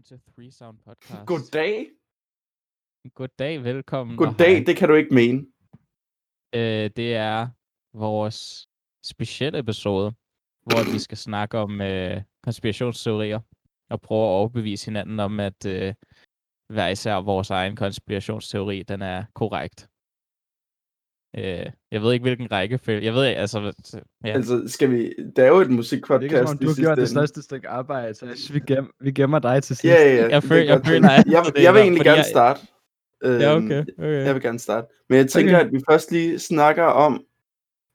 velkommen til Three Sound Podcast. Goddag. Goddag, velkommen. Goddag, hej. det kan du ikke mene. Øh, det er vores specielle episode, hvor vi skal snakke om øh, konspirationsteorier og prøve at overbevise hinanden om, at øh, hver især vores egen konspirationsteori, den er korrekt. Øh, jeg ved ikke, hvilken rækkefølge. Jeg ved altså... Ja. Altså, skal vi... Det er jo et Det er musikpodcast ikke som om, du har gjort det største stykke arbejde, så jeg synes, vi, gem, vi gemmer dig til sidst. Ja, ja, ja. Jeg føl- jeg godt. føler, jeg, det jeg vil egentlig gerne jeg- starte. ja, Øhm, okay. okay. Jeg vil gerne starte. Men jeg tænker, Okay. at vi først lige snakker om,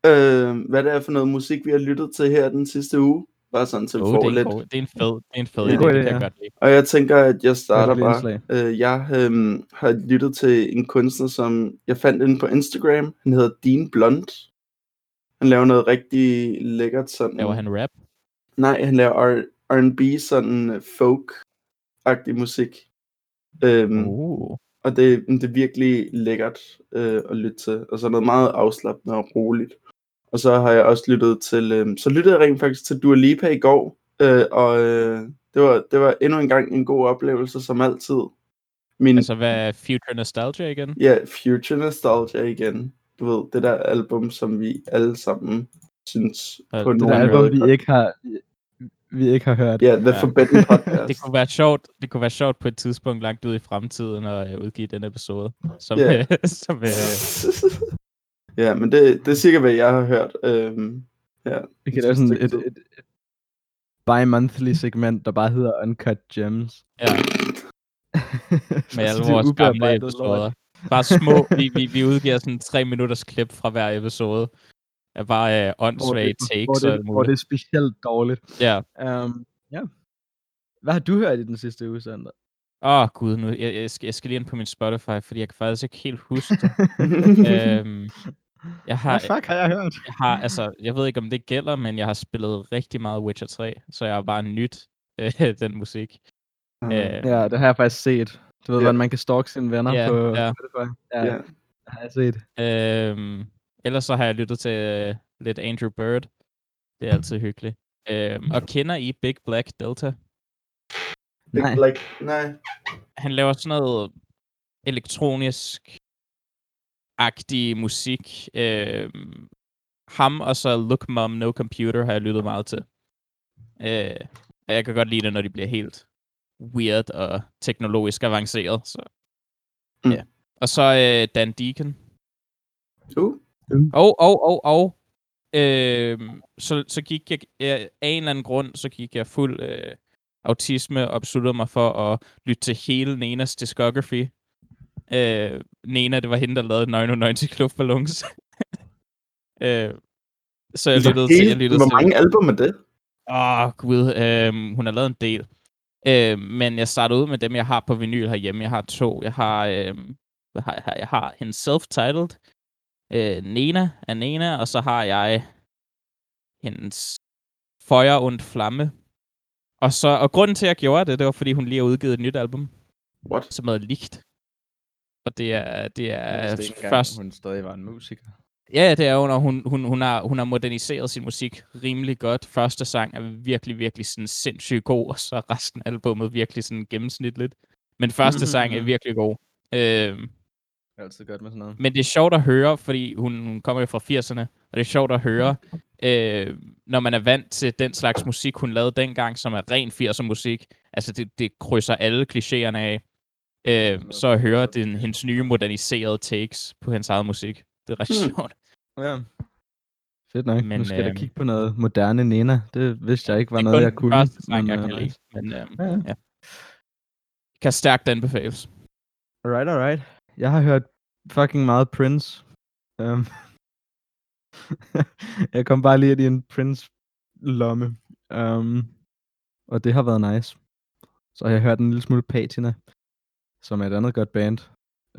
øh, hvad det er for noget musik, vi har lyttet til her den sidste uge. Bare sådan, så vi Oh, det, er lidt. en god, det er en fed, det er en fed Ja. idé, det kan jeg ja. godt lide. Og jeg tænker, at jeg starter bare. Øh, jeg øh, har lyttet til en kunstner, som jeg fandt inde på Instagram. Han hedder Dean Blunt. Han laver noget rigtig lækkert sådan. Laver han rap? Nej, han laver R&B, sådan øh, folk-agtig musik. Øhm, Uh. Og det, det er virkelig lækkert øh, at lytte til. Og så noget meget afslappende og roligt. Og så har jeg også lyttet til... Øh, så lyttede jeg rent faktisk til Dua Lipa i går. Øh, og øh, det, var, det var endnu en gang en god oplevelse, som altid. Min, Altså, hvad Future Nostalgia igen? Ja, Future Nostalgia igen. Du ved, det der album, som vi alle sammen synes Ja, på det der album, vi ikke har, vi ikke har hørt. Ja, The Ja. Forbidden Podcast. Det kunne være sjovt, det kunne være sjovt på et tidspunkt langt ud i fremtiden at øh, udgive den episode. Som, yeah. som øh, ja, men det, det er sikkert, hvad jeg har hørt. Øhm, ja, Vi kan et lave sådan et, et, et bi-monthly segment, der bare hedder Uncut Gems. ja, med alle Så det er vores gamle episoder. Bare små, vi, vi, vi udgiver sådan tre minutters klip fra hver episode. Er bare øh, åndssvage det, takes hvor, det, hvor det er specielt dårligt. Ja. Um, ja. Hvad har du hørt i den sidste uge, Sander? Åh, oh, gud, nu, jeg, jeg, skal, jeg skal lige ind på min Spotify, fordi jeg kan faktisk ikke helt huske det. øhm, jeg har, Hvad fuck har jeg hørt? jeg har, altså, jeg ved ikke, om det gælder, men jeg har spillet rigtig meget Witcher 3, så jeg har bare nyt øh, den musik. Øh, Ja, det har jeg faktisk set. Du ved, hvordan man kan stalke sine venner Ja, på ja. Spotify. Ja, ja. det har jeg set. Øhm, ellers så har jeg lyttet til øh, lidt Andrew Bird. Det er altid hyggeligt. Øhm, og kender I Big Black Delta? Big Nej. Black. Nej. Han laver sådan noget elektronisk agtig musik. Øhm, ham og så Look Mom No Computer har jeg lyttet meget til. Øh, og jeg kan godt lide det, når de bliver helt weird og teknologisk avanceret. Så. Mm. Ja. Og så øh, Dan Deacon. Uh. Og, og, og, og. Øh, så, så gik jeg, øh, af en eller anden grund, så gik jeg fuld øh, autisme og besluttede mig for at lytte til hele Nenas discography. Øh, Nena, det var hende, der lavede 99 Luftballons. øh, så jeg lyttede til, jeg lyttede hvor til, mange album er det? Åh, oh, gud. Øh, hun har lavet en del. Øh, men jeg startede ud med dem, jeg har på vinyl herhjemme. Jeg har to. Jeg har, øh, hvad har jeg, her? jeg har hendes self-titled, øh, Nena af Nena, og så har jeg hendes Feuer und Flamme. Og, så, og grunden til, at jeg gjorde det, det var, fordi hun lige har udgivet et nyt album, What? som hedder Ligt. Og det er, det er ikke engang, først... hun stadig var en musiker. Ja, det er hun, og hun, hun, hun, har, hun har moderniseret sin musik rimelig godt. Første sang er virkelig, virkelig sådan sindssygt god, og så er resten af albumet virkelig sådan gennemsnitligt. Men første sang er Mhm. virkelig god. Øhm, Det er altid godt med sådan noget. men det er sjovt at høre, fordi hun, hun kommer jo fra 80'erne, og det er sjovt at høre, øh, når man er vant til den slags musik, hun lavede dengang, som er ren 80'er musik. Altså, det, det krydser alle klichéerne af. Øh, så at høre den, hendes nye moderniserede takes på hendes eget musik. Det er ret Hmm. sjovt. Ja. Fedt nok. Men, nu skal jeg øhm, da kigge på noget moderne Nena. Det vidste jeg ikke var det er noget, jeg kunne. sang, men, jeg øh, kan lide. Men øh, Ja, ja. ja. kan stærkt anbefales. Alright, alright. Jeg har hørt fucking meget Prince. Um, jeg kom bare lige ind i en Prince-lomme. Um, og det har været nice. Så har jeg hørt en lille smule Patina, som er et andet godt band,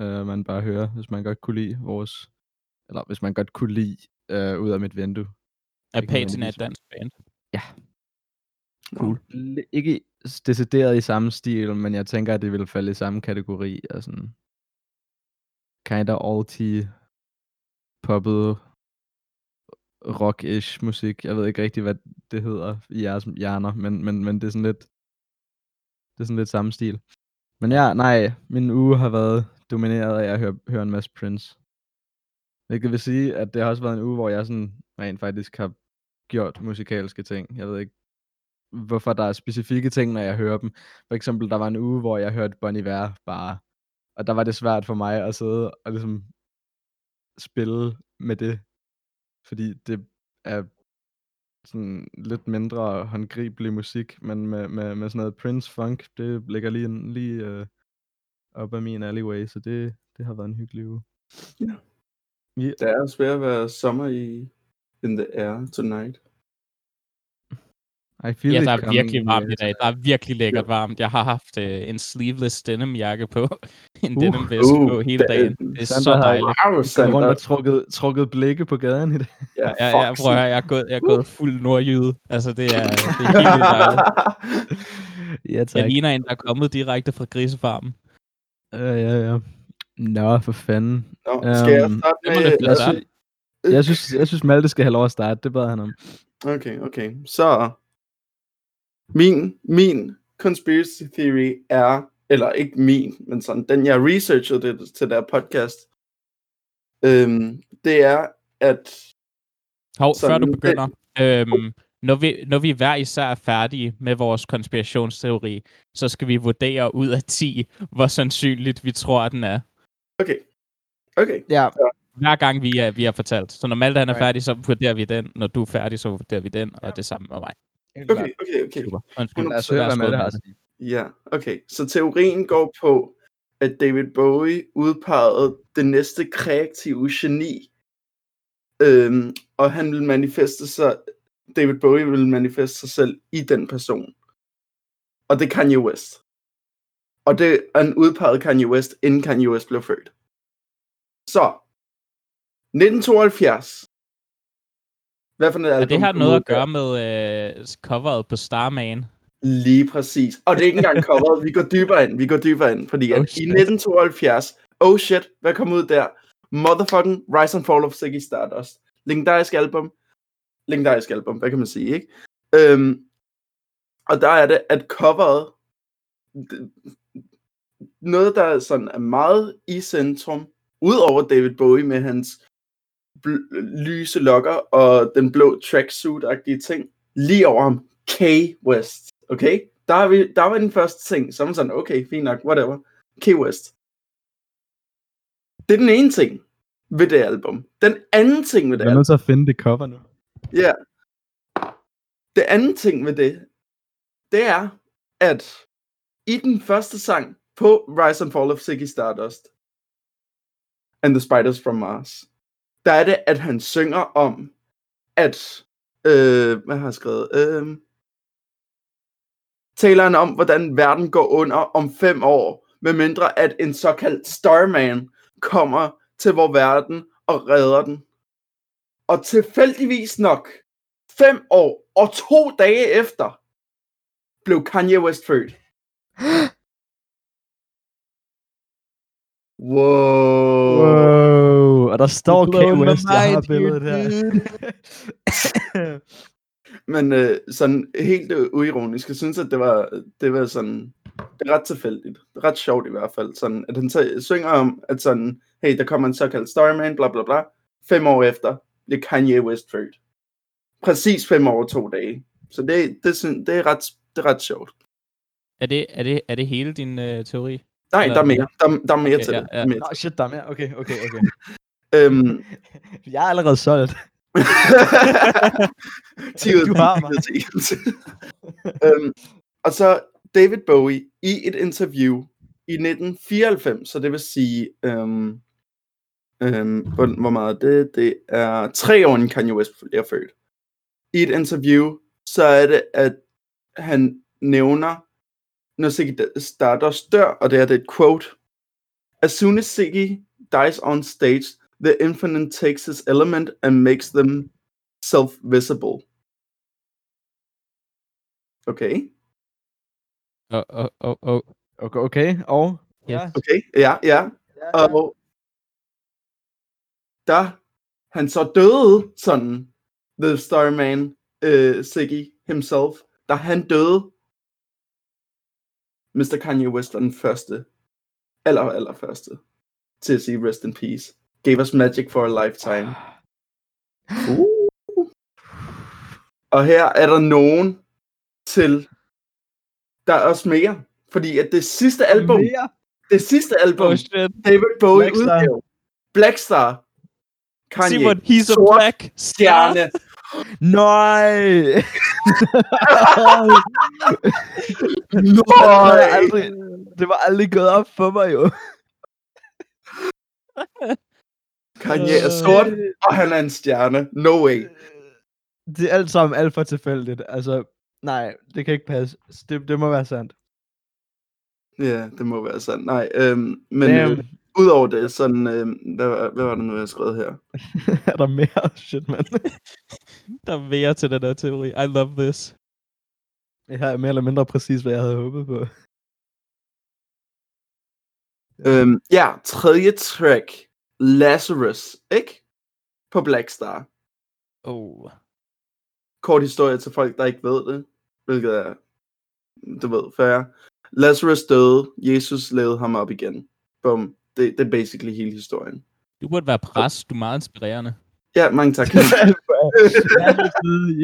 uh, man bare hører, hvis man godt kunne lide vores... Eller hvis man godt kunne lide uh, ud af mit vindue. Er Patina et dansk band? Cool. L- Ikke decideret i samme stil, men jeg tænker, at det vil falde i samme kategori af sådan kinda alty poppet rock-ish musik. Jeg ved ikke rigtig, hvad det hedder i jeres hjerner, men, men, men det er sådan lidt Det er sådan lidt samme stil. Men ja, nej, min uge har været domineret af at høre, høre en masse Prince. Hvilket vil sige, at det har også været en uge, hvor jeg sådan rent faktisk har gjort musikalske ting. Jeg ved ikke, hvorfor der er specifikke ting, når jeg hører dem. For eksempel, der var en uge, hvor jeg hørte Bon Iver bare. Og der var det svært for mig at sidde og ligesom spille med det. Fordi det er sådan lidt mindre håndgribelig musik, men med, med, med sådan noget Prince Funk, det ligger lige, lige uh, op ad min alleyway, så det, det har været en hyggelig uge. Ja. Ja. Det er også ved at være sommer i in the air tonight. I feel Ja, der er virkelig varmt i yes. dag. Der er virkelig lækkert varmt. Jeg har haft øh, en sleeveless denim jakke på. en Uh, denim vest uh, på hele da- dagen. Det er Sandra så har- dejligt. Wow, Går rundt og trukket, trukket blikke på gaden i dag. Ja, Ja, ja, prøv at høre, jeg er gået, jeg er gået fuld nordjyde. Altså, det er, det er helt vildt dejligt. ja, tak. Jeg ligner en, der er kommet direkte fra grisefarmen. Ja, ja, ja. Nå, for fanden. Nå, skal jeg Øhm, starte med... Jeg, Ja. sy- jeg, synes, jeg synes, Malte skal have lov at starte. Det bad han om. Okay, okay. Så min, min conspiracy theory er, eller ikke min, men sådan, den jeg researchede det, til der podcast, øhm, det er, at Hov, Sådan, før du det- begynder. Øhm, når, vi, når vi hver især er færdige med vores konspirationsteori, så skal vi vurdere ud af 10, hvor sandsynligt vi tror, at den er. okay, okay, Ja, Hver gang vi er, vi er fortalt. Så når Malte han er færdig, så vurderer vi den. Når du er færdig, så vurderer vi den. Og det samme med mig. Okay, okay, okay. Super. Undskyld. Lad os høre, hvad sige. Ja, okay. Så teorien går på, at David Bowie udpegede det næste kreative geni, øhm, og han vil manifeste sig, David Bowie vil manifeste sig selv i den person. Og det er Kanye West. Og det han udpegede Kanye West, inden Kanye West blev født. Så, 1972. Hvad for et Er album det her kom noget at gøre med øh, coveret på Starman? Lige præcis. Og det er ikke engang coveret. Vi går dybere ind. Vi går dybere ind. Fordi at Oh, i shit. 1972, oh shit, hvad kom ud der? Motherfucking Rise and Fall of Ziggy Stardust. Legendarisk album. Legendarisk album, hvad kan man sige, ikke? Øhm, og der er det, at coveret, det- noget der sådan er meget i centrum, udover David Bowie med hans lyse lokker og den blå tracksuit-agtige ting, lige over ham, K West. Okay? Der, er vi, der var den første ting, så man sådan, okay, fint nok, whatever. K West. Det er den ene ting ved det album. Den anden ting ved det Jeg er nødt til at finde det cover nu. ja. Det anden ting ved det, det er, at i den første sang på Rise and Fall of Ziggy Stardust and the Spiders from Mars, der er det, at han synger om, at, øh, hvad har jeg skrevet, øh, taler han om, hvordan verden går under om fem år, medmindre at en såkaldt Starman kommer til vores verden og redder den. Og tilfældigvis nok, fem år og to dage efter, blev Kanye West født. Wow. Wow, og der står K. blowing my West, jeg har billedet her. Men øh, sådan helt øh, uironisk, jeg synes, at det var, det var sådan, det er ret tilfældigt. Det er ret sjovt i hvert fald. Sådan, at han så, synger om, at sådan, hey, der kommer en såkaldt Starman, bla bla bla. Fem år efter bliver Kanye West født. Præcis fem år og to dage. Så det, det, synes, det, er, ret, det er ret sjovt. Er det, er det, er det hele din øh, teori? Nej, Eller- der er mere. Der, der er mere Okay, til ja, det. ja. Er mere Nå, shit, der er mere. Okay, okay, okay. Øhm, Jeg er allerede solgt. 10 ud af Du 10, har mig. 10 ud af 10. øhm, og så David Bowie i et interview i 1994, så det vil sige, øhm, øhm, hvor, meget er det? Det er tre år inden Kanye West bliver født. I et interview, så er det, at han nævner, når Ziggy Stardust dør, og det er det et quote, As soon as Ziggy dies on stage, the infinite takes his element and makes them self-visible. Okay, Oh, oh, oh, oh. Okay, okay, og... Ja, okay, ja, ja. Og da han så døde, sådan, The Starman, uh, Ziggy himself, da han døde, Mr. Kanye West var den første, aller, aller første, til at sige rest in peace. Gave us magic for a lifetime. Uh. Og her er der nogen til, der er også mere. Fordi at det sidste album, Mere? det sidste album, Oh shit. David Bowie Blackstar. udgav, Blackstar, Kanye, Simon, he's a sort black stjerne. Nej! aldrig, det var aldrig gået op for mig jo. Kanye er sort, og han er en stjerne. No way. Det er alt sammen alt for tilfældigt. Altså, nej, det kan ikke passe. Det, det må være sandt. Ja, det må være sandt. Nej, øhm, men Damn. øh, udover det, sådan, øh, hvad, var- hvad var det nu, jeg har skrevet her? er der mere? Shit, mand. Der er mere til den der teori. I love this. Det her er mere eller mindre præcis, hvad jeg havde håbet på. Øhm, ja, tredje track, Lazarus, ikke? På Blackstar. Oh. Kort historie til folk, der ikke ved det, hvilket er, du ved, fair. Lazarus døde, Jesus lavede ham op igen. Bum. Det, det er basically hele historien. Du burde være præst. Du er meget inspirerende. Ja, mange tak.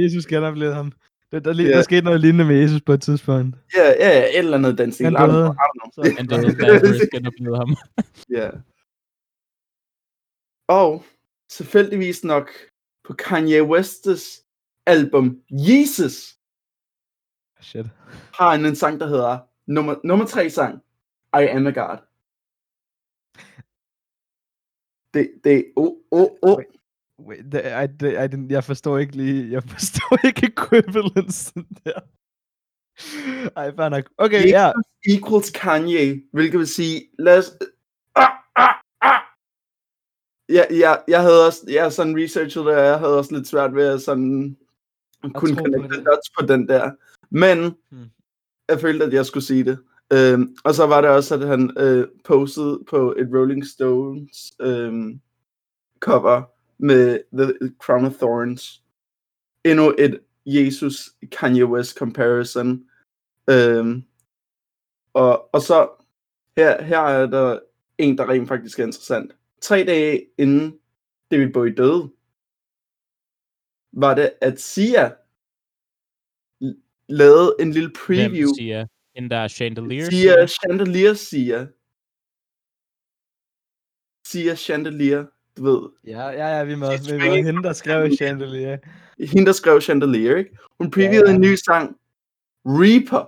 Jesus genoplevede ham. Der, der, yeah. Ja. der skete noget lignende med Jesus på et tidspunkt. ja, ja, ja, et eller andet dancing. Han I don't døde. know, I don't know. Så, Men det er Lazarus genoplevede ham. Ja. Og tilfældigvis nok på Kanye West's album Jesus shit. har han en sang, der hedder nummer, nummer tre sang, I Am a God. Det, det, oh, oh, oh. Wait, det, I, det, I, didn't- jeg forstår ikke lige, jeg forstår ikke equivalence der. Ej, fair nok. Okay, ja. Jesus equals Kanye, hvilket vil sige, lad os... Ah, ah, Ja, ja, jeg havde også, jeg sådan researchet det, og jeg havde også lidt svært ved at sådan kunne connecte dots på den der. Men Hmm. jeg følte, at jeg skulle sige det. Øhm, og så var det også, at han øh, postede på et Rolling Stones øhm, cover med The Crown of Thorns. Endnu et Jesus Kanye West comparison. Øhm, og, og så her, her er der en, der rent faktisk er interessant. Tre dage inden David Bowie døde, var det, at Sia lavede en lille preview. Hvem siger? Den der chandelier? Sia Chandelier Sia. Sia Chandelier, du ved. Ja, ja, ja, vi med. She's Vi med. Hende, der skrev Chandelier. Hende, der skrev Chandelier, ikke? Hun previewede Ja, ja. en ny sang. Reaper.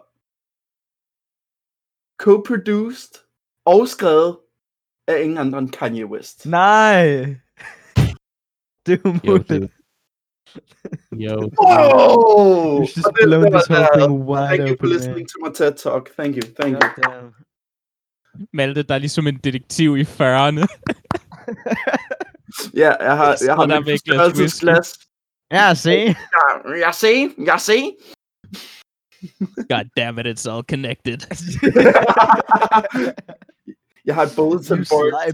Co-produced og skrevet af ingen andre end Kanye West. Nej! Det er Jo, umuligt. det. Jo. Oh! You just blown this whole thing wide Thank you for listening to my TED Talk. Thank you, thank you. Goddamn. Malte, der er ligesom en detektiv i 40'erne. Ja, jeg har, jeg har mit er forstørrelsesglas. Ja, se. Ja, jeg ser, jeg ser. God damn it, it's all connected. jeg har et sly til højre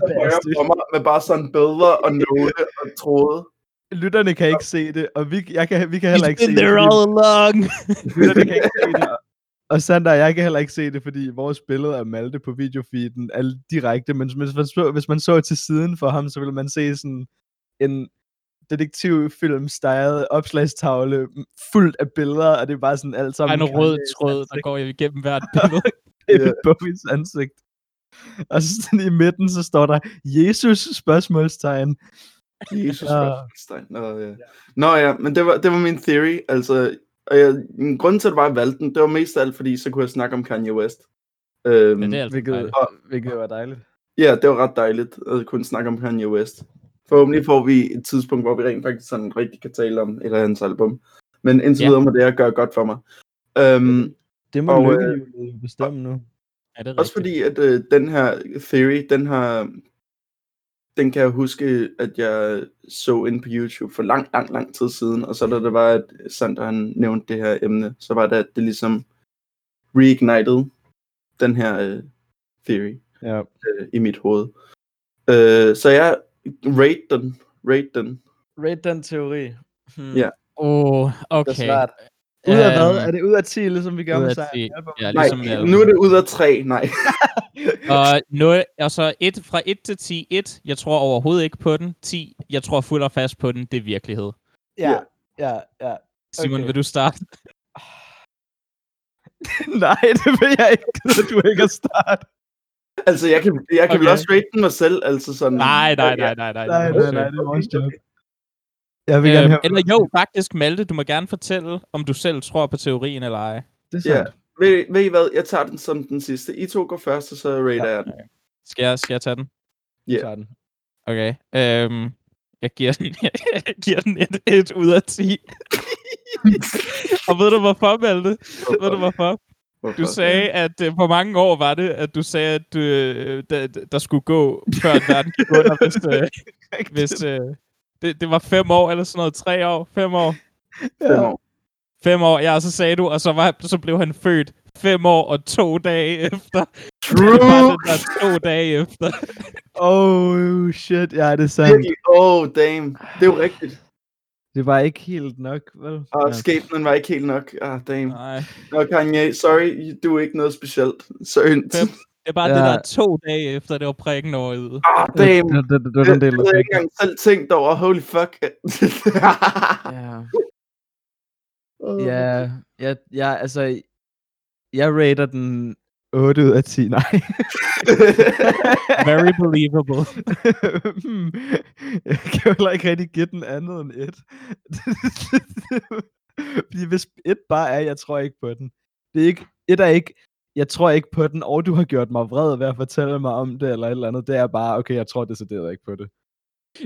for mig, med bare sådan billeder og note og tråde. Lytterne kan ikke se det, og vi, jeg kan, vi kan heller ikke se det. all along. Lytterne kan ikke se det. og- Sander jeg kan heller ikke se det, fordi vores billede af Malte på videofeeden er direkte, men hvis man, så, hvis man så til siden for ham, så ville man se sådan en detektivfilm-style opslagstavle m- fuldt af billeder, og det er bare sådan alt Der er sammen en rød tråd, der går igennem hvert billede. David Bowies ansigt. Og så sådan i midten, så står der Jesus spørgsmålstegn. Jesus Ja. spørgsmålstegn. Nå, ja. Nå ja, men det var, det var min theory. Altså, og jeg, en grund til, at jeg bare valgte den, det var mest af alt, fordi så kunne jeg snakke om Kanye West. Øhm, Men det er altså Hvilket, dejligt. hvilket var dejligt. Ja, det var ret dejligt at kunne snakke om Kanye West. Forhåbentlig får vi et tidspunkt, hvor vi rent faktisk sådan rigtig kan tale om et af hans album. Men indtil Ja. videre må det her gøre godt for mig. Um, Det må Og, og, øh, lykke jo bestemme nu. Er det også rigtigt? fordi, at øh, den her theory, den har... Den kan jeg huske, at jeg så ind på YouTube for lang, lang, lang tid siden. Og så da det var, at Sander han nævnte det her emne, så var det, at det ligesom reignited den her øh, theory. Ja. øh, i mit hoved. Øh, så jeg rate den. Rate den. Rate den teori. Hmm. Ja. Åh, oh, Det er okay. svært. Ud af hvad? Øhm, Er det ud af 10, ligesom vi gør ud med sejren? 10. Album? Ja, Nej, ligesom med nu er det ud af tre. Nej. Og, nu, og så et, fra 1 til 10. 1, jeg tror overhovedet ikke på den. 10, jeg tror fuldt og fast på den. Det er virkelighed. Ja, ja, ja. Simon, Okay. vil du starte? Nej, det vil jeg ikke. Gider du ikke at starte? Altså, jeg kan, jeg kan okay. vel også rate den mig selv. Altså sådan, Nej, nej, nej, nej, nej. Nej, nej, nej, det er vores job. Jeg vil gerne Øhm, høre, eller jo, faktisk, Malte, du må gerne fortælle, om du selv tror på teorien eller ej. det er Ja. sandt. Ved, ved I hvad? Jeg tager den som den sidste. I to går først, og så rater Ja. jeg den. Skal jeg, skal jeg tage den? Ja. Tager den. Okay. Øhm, jeg giver den, jeg giver den et, et ud af 10. og ved du hvorfor, Malte? Ved du hvorfor? Hvorfor? Du sagde, at øh, hvor mange år var det, at du sagde, at øh, der, der skulle gå, før verden gik under, hvis, øh, hvis øh, det, det var fem år eller sådan noget, tre år, fem år, Fem år. fem år, ja, og så sagde du, og så, var, så blev han født fem år og to dage efter. True! Det var den der to dage efter. Oh, shit. Ja, det er sandt. Oh, damn. Det er jo rigtigt. Det var ikke helt nok, vel? Og Ja. skæbnen var ikke helt nok. Ah, damn. Nej, Nå, Kanye, sorry, du er ikke noget specielt. Sorry. Fem. Det er bare Ja. det der to dage efter, det var prikken over i. Ah, damn. Det, det, det, det Det, den del, det der havde jeg ikke engang selv tænkt over. Holy fuck. Ja. Ja, ja, ja, altså, jeg rater den 8 ud af 10, nej. Very believable. Hmm, jeg kan jo heller ikke rigtig give den andet end 1. Fordi hvis 1 bare er, jeg tror ikke på den. Det er ikke, et er ikke, jeg tror ikke på den, og du har gjort mig vred ved at fortælle mig om det, eller et eller andet. Det er bare, okay, jeg tror decideret ikke på det.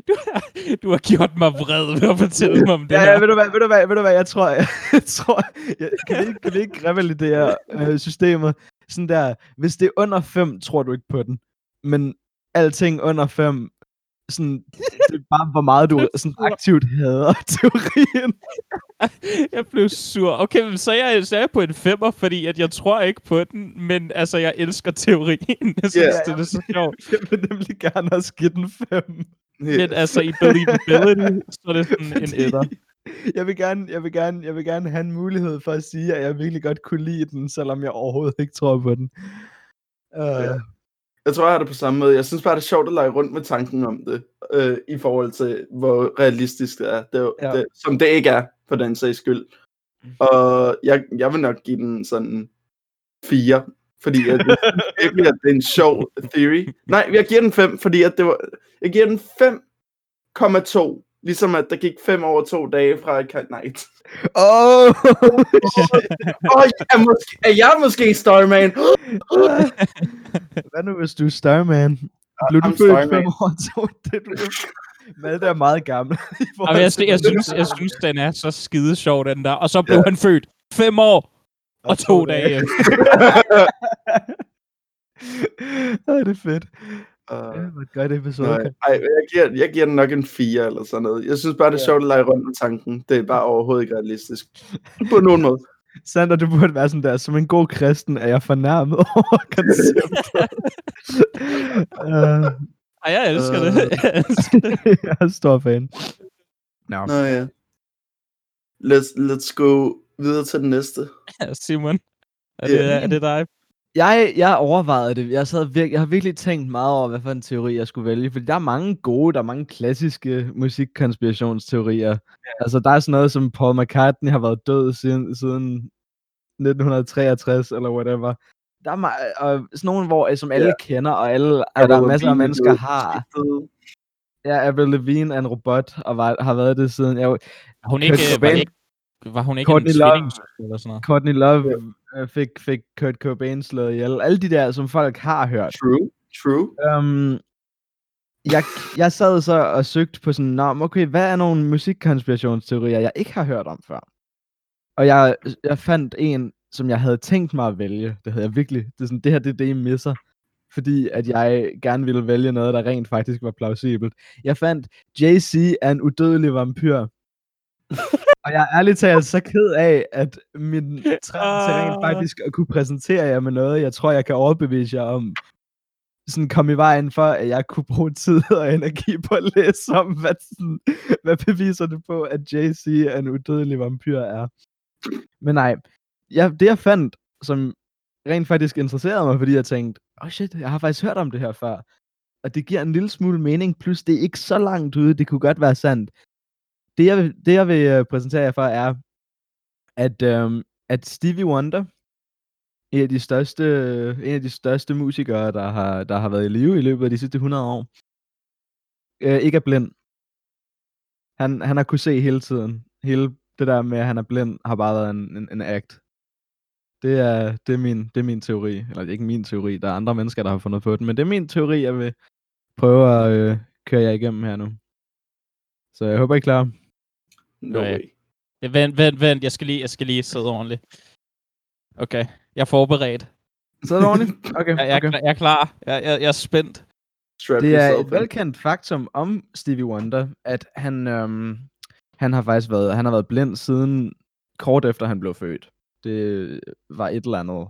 Du har, du har gjort mig vred ved at fortælle mig om det Ja, her. ja, ved du hvad, ved du hvad, ved du hvad, jeg tror, jeg, jeg tror, jeg, kan, vi ikke, kan vi ikke revalidere øh, systemet? Sådan der, hvis det er under 5, tror du ikke på den. Men alting under 5, sådan, det er bare, hvor meget du sådan aktivt hader teorien. Jeg blev sur. Okay, så er jeg, så er jeg på en femmer, fordi at jeg tror ikke på den, men altså, jeg elsker teorien. Jeg synes, Ja. det er så sjovt. Jeg vil nemlig gerne også give den 5. Men altså, i believability, så er det sådan en Fordi etter. Jeg vil, gerne, jeg, vil gerne, jeg vil gerne have en mulighed for at sige, at jeg virkelig godt kunne lide den, selvom jeg overhovedet ikke tror på den. Uh, Ja. Jeg tror, jeg har det på samme måde. Jeg synes bare, det er sjovt at lege rundt med tanken om det, øh, i forhold til, hvor realistisk det er. Det, Ja. det, som det ikke er, for den sags skyld. Og jeg, jeg vil nok give den sådan 4, fordi jeg virkelig, at det er en sjov theory. Nej, jeg giver den 5, fordi at det var, jeg giver den 5,2. Ligesom at der gik 5 over to dage fra et kan... Nej. oh, Åh, er, måske, er jeg måske Starman? Hvad nu, hvis du er Starman? Blev du født fem år to? Det er Malte er meget gammel. Jamen, jeg, jeg, synes, jeg synes, den er så skide sjov, den der. Og så blev Ja. han født fem år og to dage efter. Ej, det er fedt. Uh, Ja, et godt episode. Nej, ej, jeg, giver, jeg giver den nok en 4 eller sådan noget. Jeg synes bare, det er Ja. sjovt at lege rundt med tanken. Det er bare overhovedet ikke realistisk. På nogen måde. Sander, du burde være sådan der, som en god kristen er jeg fornærmet over konceptet. uh, Ej, jeg elsker Øh. det. Jeg elsker det. jeg er stor fan. No. Nå ja. Let's, let's go videre til den næste. Ja, Simon, er Ja. det, er det dig? Jeg, jeg overvejede det. Jeg, sad vir- jeg har virkelig tænkt meget over, hvad for en teori jeg skulle vælge. Fordi der er mange gode, der er mange klassiske musikkonspirationsteorier. Ja. Altså, der er sådan noget som Paul McCartney har været død siden, siden 1963, eller whatever. Der er ma- og sådan nogle, hvor, som alle Ja. kender, og alle, og der er masser af er mennesker død. har. Ja, Avril Lavigne er en robot, og var, har været det siden... Jeg, hun ikke, Kurt var, Cobain. ikke, var hun ikke Courtney en Love. eller sådan noget? Courtney Love øh, fik, fik Kurt Cobain slået ihjel. Alle de der, som folk har hørt. True. True. Um, jeg, jeg sad så og søgte på sådan, Nå, okay, hvad er nogle musikkonspirationsteorier, jeg ikke har hørt om før? Og jeg, jeg fandt en, som jeg havde tænkt mig at vælge. Det havde jeg virkelig. Det, er sådan, det her det er det, I misser. Fordi at jeg gerne ville vælge noget, der rent faktisk var plausibelt. Jeg fandt, JC er en udødelig vampyr. og jeg er ærligt talt så ked af, at min trang til rent Ah. faktisk at kunne præsentere jer med noget, jeg tror, jeg kan overbevise jer om, sådan kom i vejen for, at jeg kunne bruge tid og energi på at læse om, hvad, sådan, hvad beviser det på, at JC er en udødelig vampyr er. Men nej, jeg, det jeg fandt, som rent faktisk interesserede mig, fordi jeg tænkte, oh shit, jeg har faktisk hørt om det her før. Og det giver en lille smule mening, plus det er ikke så langt ude, det kunne godt være sandt. Det jeg vil, det, jeg vil øh, præsentere jer for, er, at, øhm, at Stevie Wonder, en af de største, øh, en af de største musikere, der har, der har været i live i løbet af de sidste 100 år, øh, ikke er blind. Han, han har kunne se hele tiden. Hele det der med, at han er blind, har bare været en, en, en act. Det er, det, er min, det er min teori. Eller det er ikke min teori, der er andre mennesker, der har fundet på den. Men det er min teori, jeg vil prøve at øh, køre jer igennem her nu. Så jeg håber, I er klar. No way. Ja, Vent, vent, vent. Jeg skal lige, jeg skal lige sidde ordentligt. Okay, jeg er forberedt. Så er det ordentligt? Okay, Jeg, jeg, okay. jeg er klar. Jeg, jeg, jeg er spændt. Strap Det er et velkendt faktum om Stevie Wonder, at han, øhm, han har faktisk været, han har været blind siden kort efter han blev født. Det var et eller andet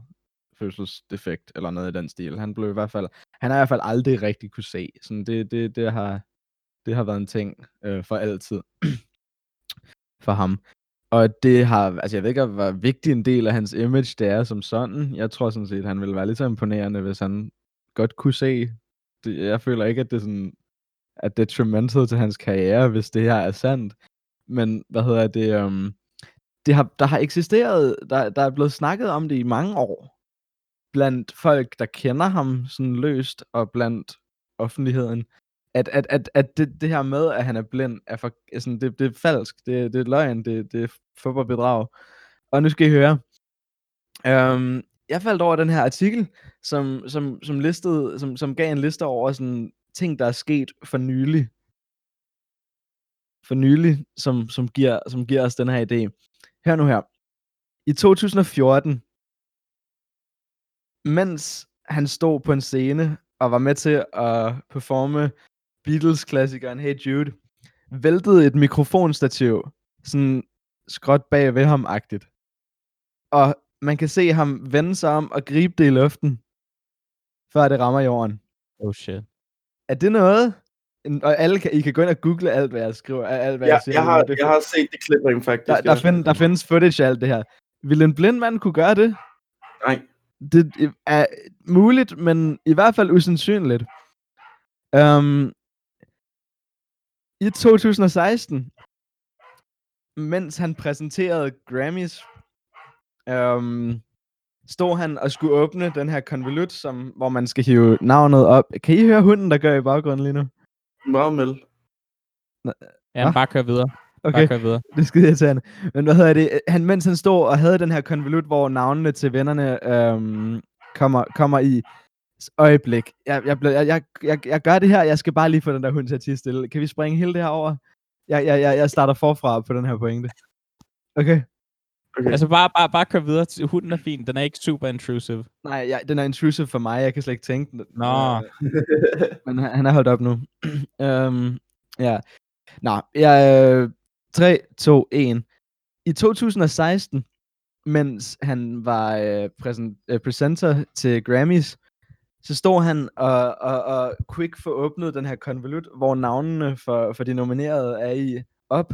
fødselsdefekt, eller noget i den stil. Han blev i hvert fald, han har i hvert fald aldrig rigtig kunne se. Sådan det, det, det, har, det har været en ting øh, for altid for ham. Og det har, altså jeg ved ikke, hvor vigtig en del af hans image det er som sådan. Jeg tror sådan set, han ville være lidt så imponerende, hvis han godt kunne se. Det, jeg føler ikke, at det er sådan, at det er detrimental til hans karriere, hvis det her er sandt. Men, hvad hedder det, um, det har, der har eksisteret, der, der er blevet snakket om det i mange år, blandt folk, der kender ham sådan løst, og blandt offentligheden, at, at, at, at det, det her med, at han er blind, er, for, sådan, det, det er falsk, det, det er løgn, det, det er fodboldbedrag. og nu skal I høre. Øhm, jeg faldt over den her artikel, som, som, som, listede, som, som gav en liste over sådan, ting, der er sket for nylig. For nylig, som, som, giver, som giver os den her idé. Hør nu her. I 2014, mens han stod på en scene og var med til at performe Beatles-klassikeren Hey Jude, væltede et mikrofonstativ sådan skråt bag ved ham-agtigt. Og man kan se ham vende sig om og gribe det i luften, før det rammer jorden. Oh shit. Er det noget? Og alle kan, I kan gå ind og google alt, hvad jeg skriver. Alt, hvad Ja, jeg siger. jeg, har, Det- jeg har set det klip rent faktisk. der, der, ja. find, der findes footage af alt det her. Vil en blind mand kunne gøre det? Nej. Det er muligt, men i hvert fald usandsynligt. Um, I 2016, mens han præsenterede Grammys, um, stod han og skulle åbne den her konvolut, som, hvor man skal hive navnet op. Kan I høre hunden, der gør i baggrunden lige nu? Meget meld. Ja, bare kør videre. Okay. Bare kør videre. Det er skide irriterende. Men hvad hedder det? Han, mens han stod og havde den her konvolut, hvor navnene til vennerne øhm, kommer, kommer i øjeblik. Jeg, jeg, blev- jeg, jeg, jeg, jeg gør det her, jeg skal bare lige få den der hund til at tige stille. Kan vi springe hele det her over? Jeg, jeg, jeg, jeg starter forfra på den her pointe. Okay. Okay. Altså bare, bare, bare kør videre. Hunden er fin. Den er ikke super intrusive. Nej, jeg, den er intrusive for mig. Jeg kan slet ikke tænke den. Nå. Øh, Men han, han er holdt op nu. øhm, ja. Nå, jeg, 3, 2, 1. I 2016, mens han var øh, præsent, øh, presenter til Grammys, så stod han og, og, og quick få åbnet den her konvolut, hvor navnene for, for de nominerede er i op,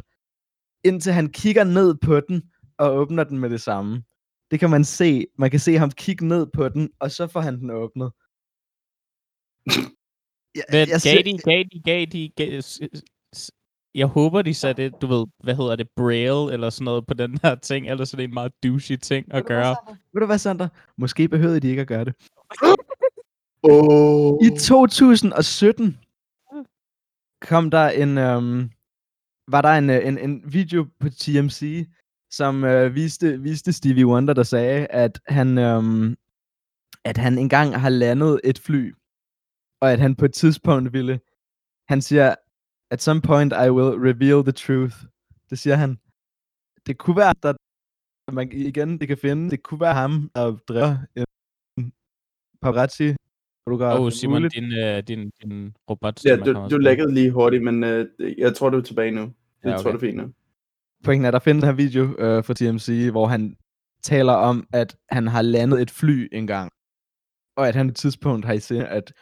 indtil han kigger ned på den og åbner den med det samme. Det kan man se. Man kan se ham kigge ned på den, og så får han den åbnet. Jeg, Men jeg gav ser- de, gav de, gav de, gav, s- s- jeg håber, de satte du ved, hvad hedder det, braille eller sådan noget på den her ting, eller sådan en meget douchey ting at gøre. Ved du hvad, Sander? Måske behøvede de ikke at gøre det. oh. I 2017 kom der en, øhm, var der en, øh, en, en video på TMC, som øh, viste, viste Stevie Wonder, der sagde, at han, øhm, at han engang har landet et fly, og at han på et tidspunkt ville, han siger, at some point I will reveal the truth. Det siger han. Det kunne være, der man igen, det kan finde, det kunne være ham, der drev en paparazzi fotograf. Åh, oh, Det er Simon, muligt. din, øh, din, din robot. Ja, er du, du lækkede lige hurtigt, men øh, jeg tror, du er tilbage nu. Jeg Ja, okay. tror, det er fint nu. Pointen er, at der findes den her video øh, fra TMC, hvor han taler om, at han har landet et fly engang. Og at han på et tidspunkt har i sinde at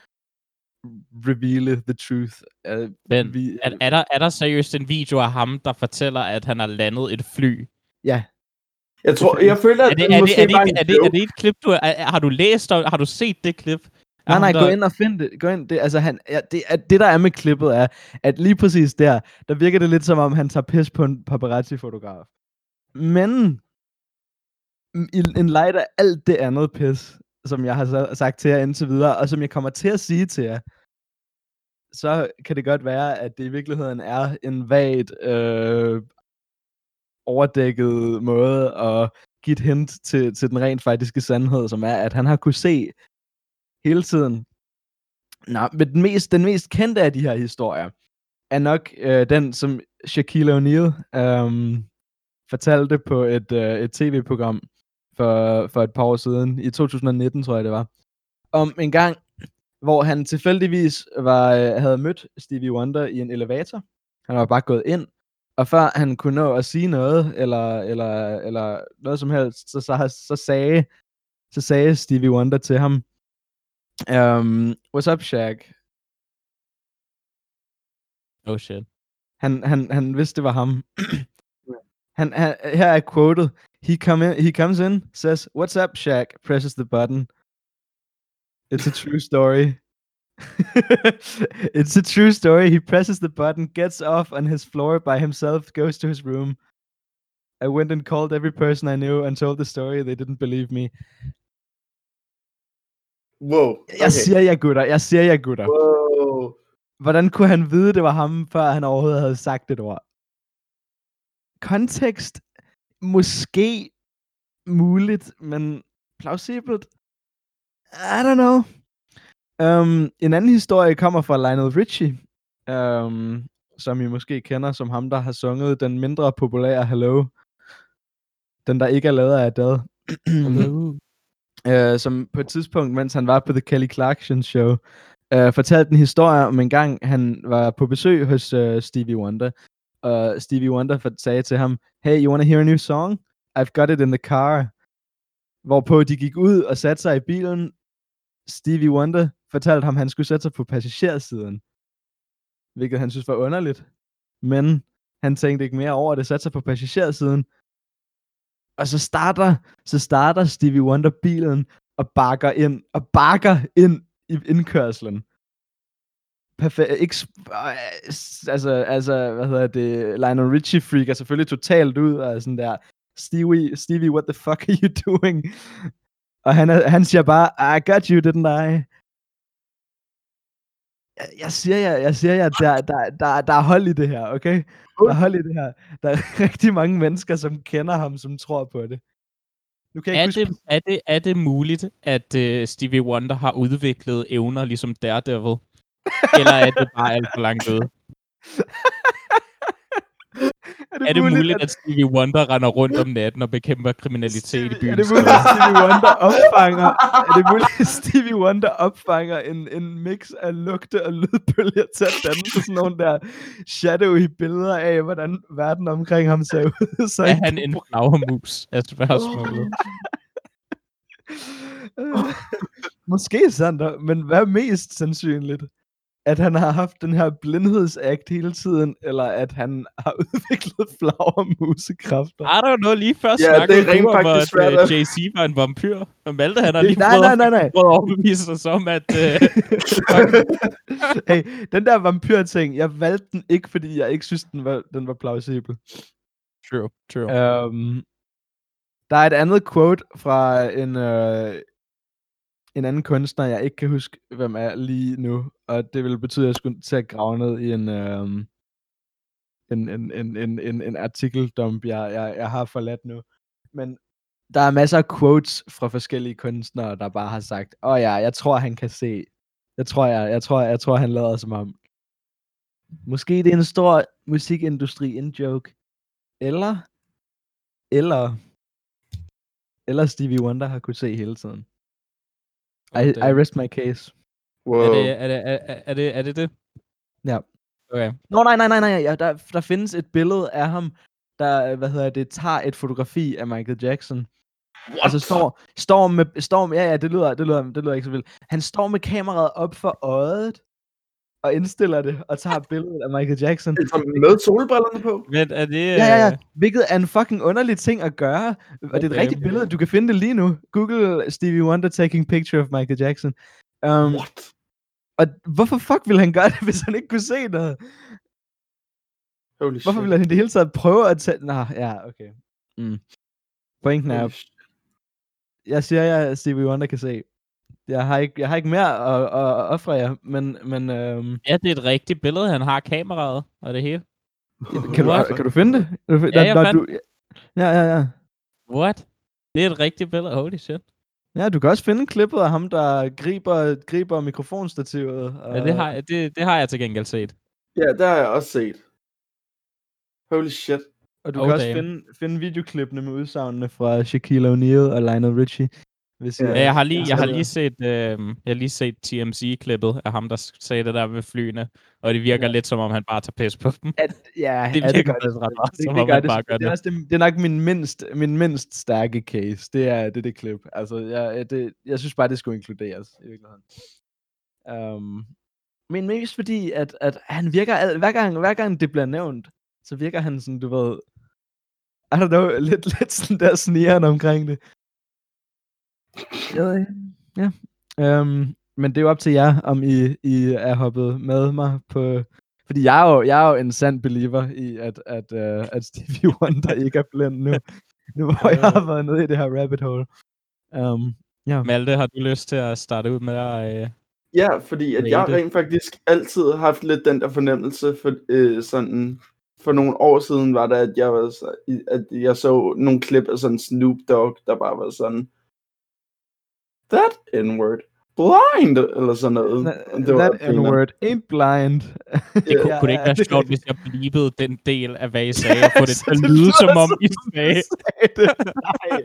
reveal the truth. Uh, Men vi, er, er, der, er der seriøst en video af ham, der fortæller, at han har landet et fly? ja, Jeg tror, jeg føler, at Er det, det er, det, måske er, det, ikke- en er, det, er det et klip, du er, er, har du læst, og har du set det klip? Nej, nej, gå ind og find det. Gå ind. Det, altså, han, ja, det, at det, der er med klippet, er, at lige præcis der, der virker det lidt som om, han tager pis på en paparazzi-fotograf. Men, m- i en light af alt det andet pis, som jeg har sa- sagt til jer indtil videre, og som jeg kommer til at sige til jer, så kan det godt være, at det i virkeligheden er en vagt, øh, overdækket måde at give et hint til, til den rent faktiske sandhed, som er, at han har kunne se hele tiden. Nå, men den mest, den mest kendte af de her historier, er nok øh, den, som Shaquille O'Neal øh, fortalte på et, øh, et tv-program for, for et par år siden, i 2019 tror jeg det var, om en gang, hvor han tilfældigvis var, øh, havde mødt Stevie Wonder i en elevator. Han var bare gået ind, og før han kunne nå at sige noget, eller, eller, eller noget som helst, så, så, så, sagde, så sagde Stevie Wonder til ham, um, What's up, Shaq? Oh shit. Han, han, han vidste, det var ham. han, han, her er quoted. He, come in, he comes in, says, What's up, Shaq? Presses the button. It's a true story. it's a true story. He presses the button, gets off on his floor by himself, goes to his room. I went and called every person I knew and told the story. They didn't believe me. Wow. Jeg Okay. siger jer gutter, jeg siger jer gutter. Wow. Hvordan kunne han vide, det var ham, før han overhovedet havde sagt et ord? Kontekst? Måske muligt, men plausibelt? I don't know. Um, en anden historie kommer fra Lionel Richie, um, som I måske kender som ham, der har sunget den mindre populære Hello. Den, der ikke er lavet af Adele. øh, som på et tidspunkt, mens han var på The Kelly Clarkson Show, øh, fortalte en historie om en gang, han var på besøg hos øh, Stevie Wonder, og Stevie Wonder sagde til ham, hey, you wanna hear a new song? I've got it in the car. Hvorpå de gik ud og satte sig i bilen. Stevie Wonder fortalte ham, at han skulle sætte sig på passagersiden. Hvilket han synes var underligt. Men han tænkte ikke mere over det, satte sig på passagersiden. Og så starter, så starter Stevie Wonder bilen og bakker ind, og bakker ind i indkørslen. Perfekt. Ikke, øh, altså, altså, hvad hedder det? Lionel Richie freaker selvfølgelig totalt ud og sådan der, Stevie, Stevie, what the fuck are you doing? Og han, er, han siger bare, I got you, didn't I? Jeg, jeg siger jer, jeg siger jer, der, der, der, der er hold i det her, okay? Der er hold i det her. Der er rigtig mange mennesker, som kender ham, som tror på det. Nu kan jeg Er ikke huske, det, er, det, er det muligt, at uh, Stevie Wonder har udviklet evner ligesom Daredevil? Eller er det bare alt for langt ude? Er det muligt, at Stevie Wonder render rundt om natten og bekæmper kriminalitet i Er byen? det muligt, at Stevie Wonder opfanger, er det muligt, at Stevie Wonder opfanger en, en mix af lugte og lydbølger til at danne sådan nogle der shadowy billeder af, hvordan verden omkring ham ser ud? Så Er han en flagermus, er spørgsmålet. Måske Sander, men hvad er mest sandsynligt? At han har haft den her blindhedsakt hele tiden, eller at han har udviklet flagermusekræfter? I don't know, lige før Ja, snakkede det er du om, at uh, at- Jay-Z var en vampyr. Og Malte, han har lige nej, prøvet, nej, nej, nej. prøvet at overbevise os om, at... Uh, hey, den der vampyr-ting, jeg valgte den ikke, fordi jeg ikke synes, den var, den var plausibel. true, true. Um, der er et andet quote fra en, øh, en anden kunstner, jeg ikke kan huske, hvem er lige nu. Og det vil betyde, at jeg skulle til at grave ned i en, øh, en, en, en, en, en, en artikeldump, jeg, jeg, jeg har forladt nu. Men der er masser af quotes fra forskellige kunstnere, der bare har sagt, åh oh ja, jeg tror, han kan se. Jeg tror, jeg, jeg tror, jeg tror, han lader som om. Måske det er en stor musikindustri, en joke. Eller, eller, eller Stevie Wonder har kunne se hele tiden. I, I rest my case. Wow. Er det, er, det, er, er, det, er det det? Ja. Okay. Nå, nej, nej, nej, nej. Ja, der, der findes et billede af ham, der, hvad hedder det, tager et fotografi af Michael Jackson. What? Altså står, står med, står med, ja, ja, det lyder, det lyder, det lyder ikke så vildt. Han står med kameraet op for øjet, og indstiller det, og tager billedet af Michael Jackson. Med solbrillerne på. Men er det... Ja, ja, øh, ja. Hvilket er en fucking underlig ting at gøre. Og det er et rigtigt billede. Du kan finde det lige nu. Google Stevie Wonder taking picture of Michael Jackson. Um, What? og hvorfor fuck ville han gøre det, hvis han ikke kunne se noget? Holy Hvorfor shit. ville han i det hele taget prøve at tage... Nå, ja, okay. Mm. Pointen er, jeg siger, at Stevie Wonder kan se. Jeg har ikke, jeg har ikke mere at, at, ofre jer, men, men øhm, Ja, det er et rigtigt billede. Han har kameraet og det hele. kan, du, kan du finde det? Kan du, finde- Ja, jeg fandt du, ja, ja, ja. What? Det er et rigtigt billede. Holy shit. Ja, du kan også finde klippet af ham, der griber, griber mikrofonstativet. Og, Ja, det har, jeg, det, det har jeg til gengæld set. Ja, det har jeg også set. Holy shit. og du Oh, kan også damn. finde, finde videoklippene med udsagnene fra Shaquille O'Neal og Lionel Richie. Hvis Ja. Jeg har lige, jeg har lige set, øh, jeg har lige set TMZ-klippet af ham, der sagde det der med flyene, og det virker Ja. lidt som om, han bare tager pis på dem. At, ja, Det ja, virker gør faktisk ret meget, det, som det, om gør han det, bare gør det, er det. også det, det er nok min mindst, min mindst stærke case. Det er det, er det klip. Altså, jeg, det, jeg synes bare, det skulle inkluderes i virkeligheden. Um, men mest fordi, at, at han virker, hver gang, hver gang det bliver nævnt, så virker han sådan, du ved, I don't know, lidt, lidt sådan der snigeren omkring det. Jeg ved ikke. Ja. Um, men det er jo op til jer, om I, I er hoppet med mig på... Fordi jeg er jo, jeg er jo en sand believer i, at, at, uh, at Stevie Wonder ikke er blind nu. Nu hvor jeg har været nede i det her rabbit hole. Um, ja. Malte, har du lyst til at starte ud med at... Øh... Ja, fordi at jeg rent faktisk altid har haft lidt den der fornemmelse for øh, sådan for nogle år siden var det, at jeg var at jeg så nogle klip af sådan Snoop Dogg, der bare var sådan That N-word blind eller sådan noget. Og det var That N-word ain't blind. Det kunne, Ja, kunne det ikke være sjovt, hvis jeg blibede den del af, hvad I sagde, og få det til at lyde, som om I sagde... det. Nej,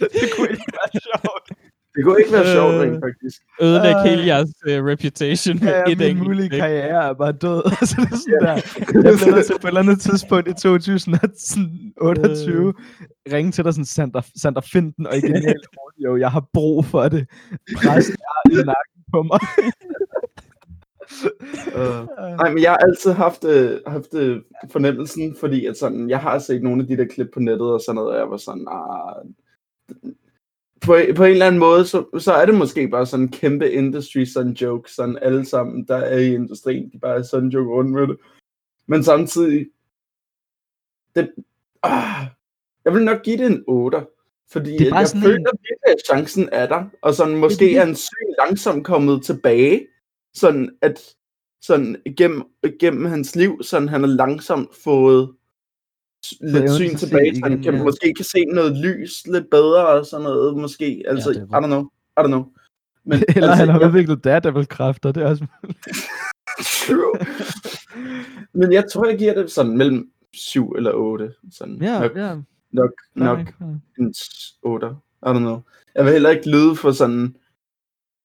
det kunne ikke være sjovt. Det kunne ikke være sjovt Øh, rent faktisk. Ødelægge Øh. hele jeres uh, reputation med Ja, et min enkelt mulige klik. karriere er bare død. så det er sådan der. Jeg bliver nødt til på et eller andet tidspunkt i 2028 ringe til dig sådan, Sander, Sander find den originale audio. Jeg har brug for det. Pres er i nakken på mig. Uh, nej, men jeg har altid haft, øh, haft øh, fornemmelsen, fordi at sådan, jeg har set nogle af de der klip på nettet og sådan noget, og jeg var sådan, ah, på, på en eller anden måde, så, så er det måske bare sådan en kæmpe industry sådan joke, sådan alle sammen, der er i industrien, de bare er sådan joke rundt med det. Men samtidig, det, ah, jeg vil nok give det en 8, fordi Det er det jeg føler en- virkelig, at chancen er der, og sådan måske fordi- er en syg langsomt kommet tilbage, sådan at sådan gennem, gennem hans liv, sådan han har langsomt fået lidt syn se tilbage, så han kan, ja. måske kan se noget lys lidt bedre og sådan noget, måske, altså, er I don't know, I don't know. Men, Eller altså, han har jeg- udviklet Daredevil-kræfter, det er også True. Men jeg tror, jeg giver det sådan mellem 7 eller 8. Sådan Ja, nok, ja. nok, nok en 8. I don't know. Jeg vil heller ikke lyde for sådan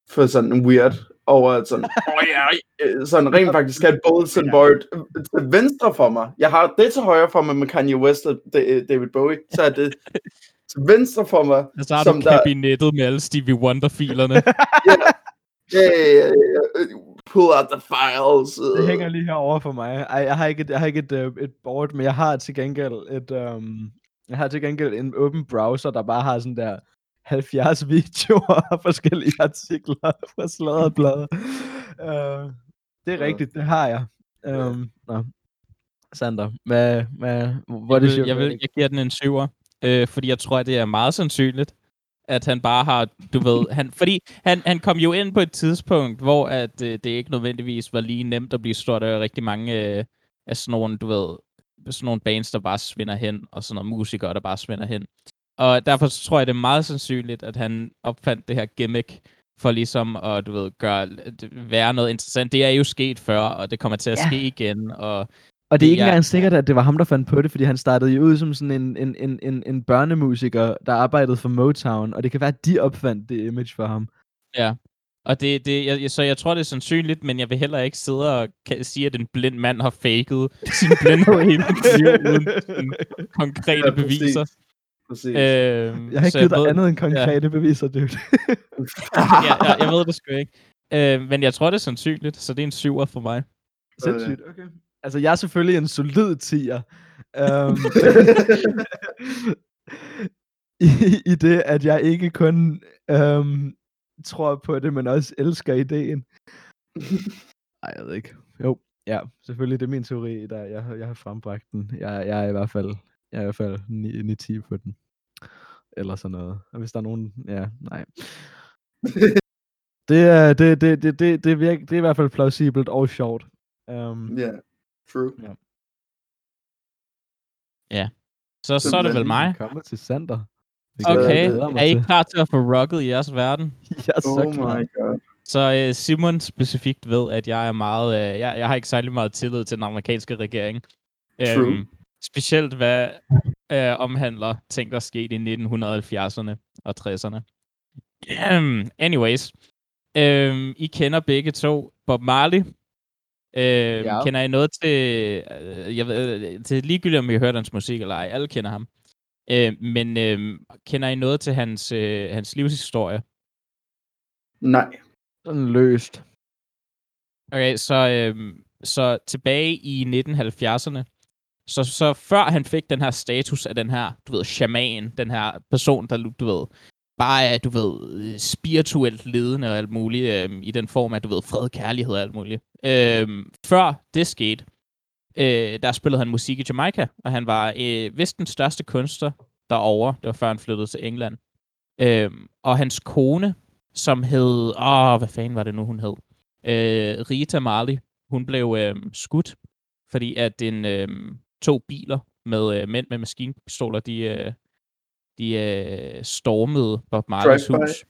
for sådan weird over at sådan, oh ja, øh, sådan rent faktisk have et bulletin board øh, til venstre for mig. Jeg har det til højre for mig med Kanye West og Da- David Bowie, så er det til venstre for mig, Og så har som du der- kabinettet med alle Stevie Wonder-filerne. ja, ja, ja, pull out the files. Det øh. hænger lige herovre for mig. Ej, jeg har ikke et, jeg har ikke et, øh, et board, men jeg har til gengæld et, um, jeg har til gengæld en åben browser, der bare har sådan der 70 videoer og forskellige artikler fra sladderblade. Uh, det er rigtigt, det har jeg. Um, nå. Sander, hvad, hvad, hvor er jeg, det vil, jeg, vil, jeg giver den en syver, øh, fordi jeg tror, at det er meget sandsynligt, at han bare har, du ved, han, fordi han, han kom jo ind på et tidspunkt, hvor at, øh, det ikke nødvendigvis var lige nemt at blive stort af rigtig mange øh, af sådan nogle, du ved, sådan nogle bands, der bare svinder hen, og sådan nogle musikere, der bare svinder hen. Og derfor tror jeg, det er meget sandsynligt, at han opfandt det her gimmick, for ligesom at, du ved, gøre, det- være noget interessant. Det er jo sket før, og det kommer til at Ja. ske igen, og Og det er ikke Ja. engang sikkert, at det var ham, der fandt på det, fordi han startede jo ud som sådan en, en, en, en, en børnemusiker, der arbejdede for Motown, og det kan være, at de opfandt det image for ham. Ja, og det, det, jeg, så jeg tror, det er sandsynligt, men jeg vil heller ikke sidde og kan sige, at en blind mand har faked sin blindhed hele uden konkrete Ja, beviser. Præcis. Øhm, Jeg har ikke givet dig ved, andet end konkrete beviser, dude. ja, jeg, jeg ved det sgu ikke. Øh, men jeg tror, det er sandsynligt, så det er en syver for mig. Sindssygt, okay. Altså, jeg er selvfølgelig en solid tier. Um, i, I det, at jeg ikke kun um, tror på det, men også elsker ideen. Nej, jeg ved ikke. Jo, ja, selvfølgelig, det er min teori, der jeg, har- jeg har frembragt den. Jeg, jeg er i hvert fald, jeg er i hvert fald 9 på den. Eller sådan noget. Og hvis der er nogen, ja, nej. Det er, det, det, det, det, det, virker, det er i hvert fald plausibelt og sjovt. Um, Ja, true. Så, så er det vel mig. Kommer til Sander. Okay. Er I klar til at få rocket i jeres verden? Jeg er så Oh klar. my god. Så øh, Simon specifikt ved, at jeg er meget, øh, jeg, jeg har ikke særlig meget tillid til den amerikanske regering. True. Øhm, specielt hvad øh, omhandler ting, der skete i 1970'erne og 60'erne. Um, anyways, øhm, I kender begge to Bob Marley. Øhm, Ja. Kender I noget til, øh, jeg ved, øh, til ligegyldigt om I har hørt hans musik eller ej, alle kender ham. Øh, men øh, kender I noget til hans, øh, hans livshistorie? Nej. Sådan løst. Okay, så, øhm, så tilbage i 1970'erne, så, så før han fik den her status af den her, du ved, shaman, den her person, der, du ved, bare er, du ved, spirituelt ledende og alt muligt, øh, i den form af, du ved, fred, kærlighed og alt muligt. Øh, før det skete, øh, der spillede han musik i Jamaica, og han var øh, vist den største kunstner derovre. Det var før han flyttede til England. Øh, og hans kone, som hed, åh, hvad fanden var det nu, hun hed? øh, Rita Marley, hun blev øh, skudt, fordi at en, øh, to biler med øh, mænd med maskinpistoler, de, øh, de øh, stormede Bob Marleys Drive-by? hus.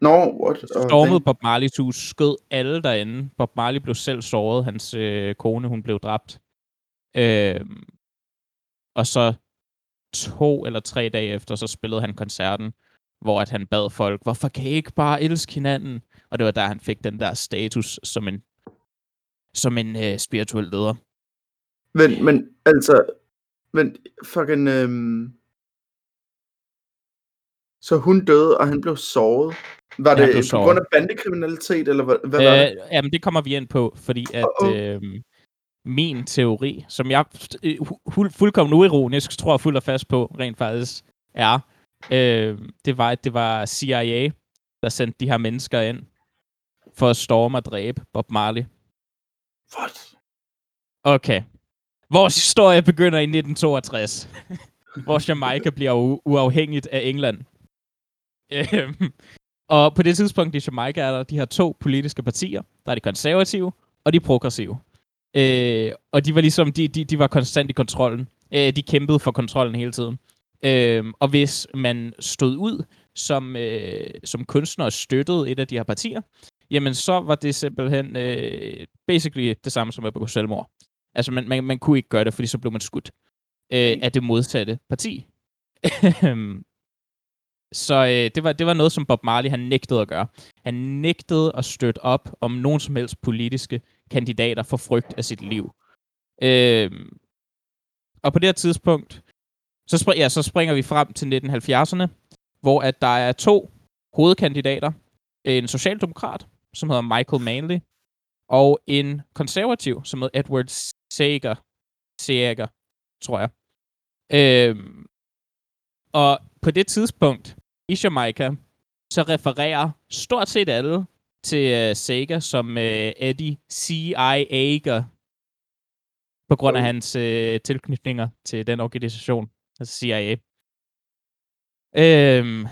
No, what? Oh, Stormede Bob Marleys hus, skød alle derinde. Bob Marley blev selv såret, hans øh, kone, hun blev dræbt. Øh, og så to eller tre dage efter, så spillede han koncerten, hvor at han bad folk, hvorfor kan I ikke bare elske hinanden? Og det var der, han fik den der status som en, som en øh, spirituel leder. Men, men altså, men fucking, øhm... Så hun døde, og han blev såret. Var han det på såret. grund af bandekriminalitet, eller hvad, hvad var det? Øh, jamen, det kommer vi ind på, fordi at øh, min teori, som jeg øh, fu- fuldkommen uironisk tror fuldt og fast på, rent faktisk er, øh, det var, at det var CIA, der sendte de her mennesker ind for at storme og dræbe Bob Marley. What? Okay. Vores historie begynder i 1962, hvor Jamaica bliver u- uafhængigt af England. Øhm, og på det tidspunkt i Jamaica er der de her to politiske partier. Der er de konservative og de progressive. Øh, og de var ligesom, de, de, de var konstant i kontrollen. Øh, de kæmpede for kontrollen hele tiden. Øh, og hvis man stod ud som, øh, som kunstner og støttede et af de her partier, jamen så var det simpelthen øh, basically det samme som at begå selvmord. Altså, man, man, man kunne ikke gøre det, fordi så blev man skudt øh, af det modsatte parti. så øh, det, var, det var noget, som Bob Marley han nægtede at gøre. Han nægtede at støtte op om nogen som helst politiske kandidater for frygt af sit liv. Øh, og på det her tidspunkt, så, spr- ja, så springer vi frem til 1970'erne, hvor at der er to hovedkandidater. En socialdemokrat, som hedder Michael Manley, og en konservativ, som hedder Edward Seger. Seger, tror jeg. Øhm, og på det tidspunkt i Jamaica, så refererer stort set alle til uh, Sega som uh, Eddie C.I.A.Ger, på grund af hans uh, tilknytninger til den organisation, altså CIA. Øhm,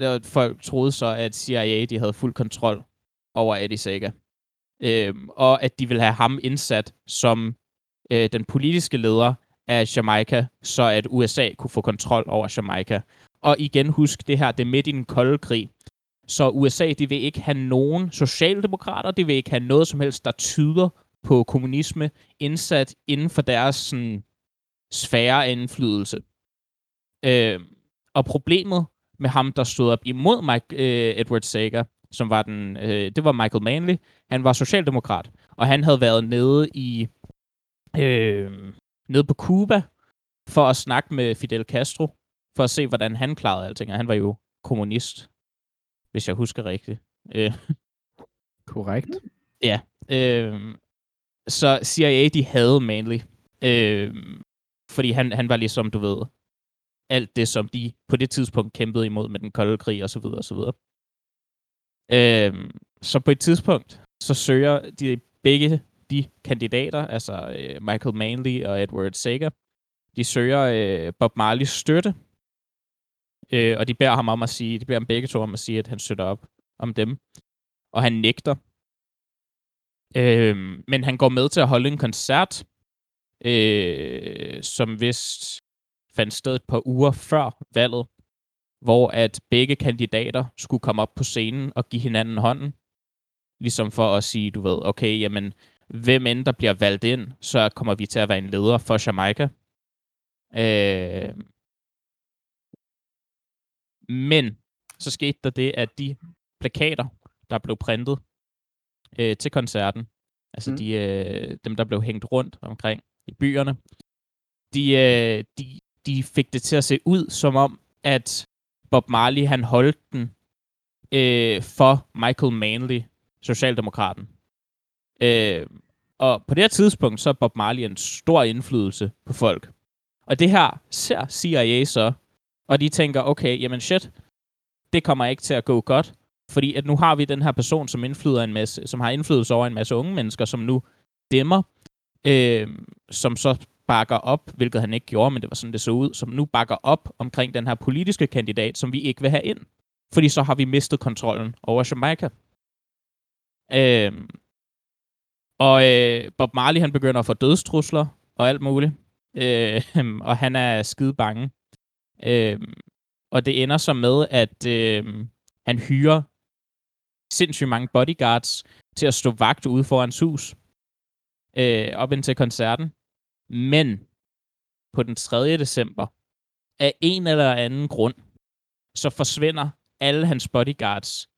der folk troede så, at CIA de havde fuld kontrol over Eddie Sega. Øhm, og at de ville have ham indsat som øh, den politiske leder af Jamaica, så at USA kunne få kontrol over Jamaica. Og igen husk det her, det er midt i den kolde krig. Så USA, de vil ikke have nogen socialdemokrater, de vil ikke have noget som helst, der tyder på kommunisme indsat inden for deres sådan, sfære af indflydelse. Øh, og problemet med ham, der stod op imod Mike, øh, Edward Sager, som var den, øh, det var Michael Manley, han var socialdemokrat, og han havde været nede i øh, nede på Cuba for at snakke med Fidel Castro, for at se, hvordan han klarede alting. Og han var jo kommunist, hvis jeg husker rigtigt. Øh, Korrekt. Øh, så CIA, de havde Manly. Øh, fordi han, han var ligesom, du ved, alt det, som de på det tidspunkt kæmpede imod med den kolde krig og så videre og så videre. Øh, så på et tidspunkt, så søger de begge de kandidater, altså øh, Michael Manley og Edward Sager, de søger øh, Bob Marleys støtte, øh, og de beder ham om at sige, de beder ham begge to om at sige, at han støtter op om dem. Og han nægter. Øh, men han går med til at holde en koncert, øh, som vist fandt sted et par uger før valget, hvor at begge kandidater skulle komme op på scenen og give hinanden hånden. Ligesom for at sige, du ved, okay, jamen, hvem end der bliver valgt ind, så kommer vi til at være en leder for Jamaica. Øh, men så skete der det, at de plakater, der blev printet øh, til koncerten, altså Mm. de, øh, dem, der blev hængt rundt omkring i byerne, de, øh, de, de fik det til at se ud som om, at Bob Marley han holdt den øh, for Michael Manley, Socialdemokraten. Øh, og på det her tidspunkt, så er Bob Marley en stor indflydelse på folk. Og det her ser CIA så, og de tænker, okay, jamen shit, det kommer ikke til at gå godt, fordi at nu har vi den her person, som, indflyder en masse, som har indflydelse over en masse unge mennesker, som nu dæmmer, øh, som så bakker op, hvilket han ikke gjorde, men det var sådan, det så ud, som nu bakker op omkring den her politiske kandidat, som vi ikke vil have ind. Fordi så har vi mistet kontrollen over Jamaica. Øh, og øh, Bob Marley, han begynder at få dødstrusler og alt muligt. Øh, og han er skide bange. Øh, og det ender så med, at øh, han hyrer sindssygt mange bodyguards til at stå vagt ude foran hans hus. Øh, op indtil koncerten. Men på den 3. december, af en eller anden grund, så forsvinder alle hans bodyguards,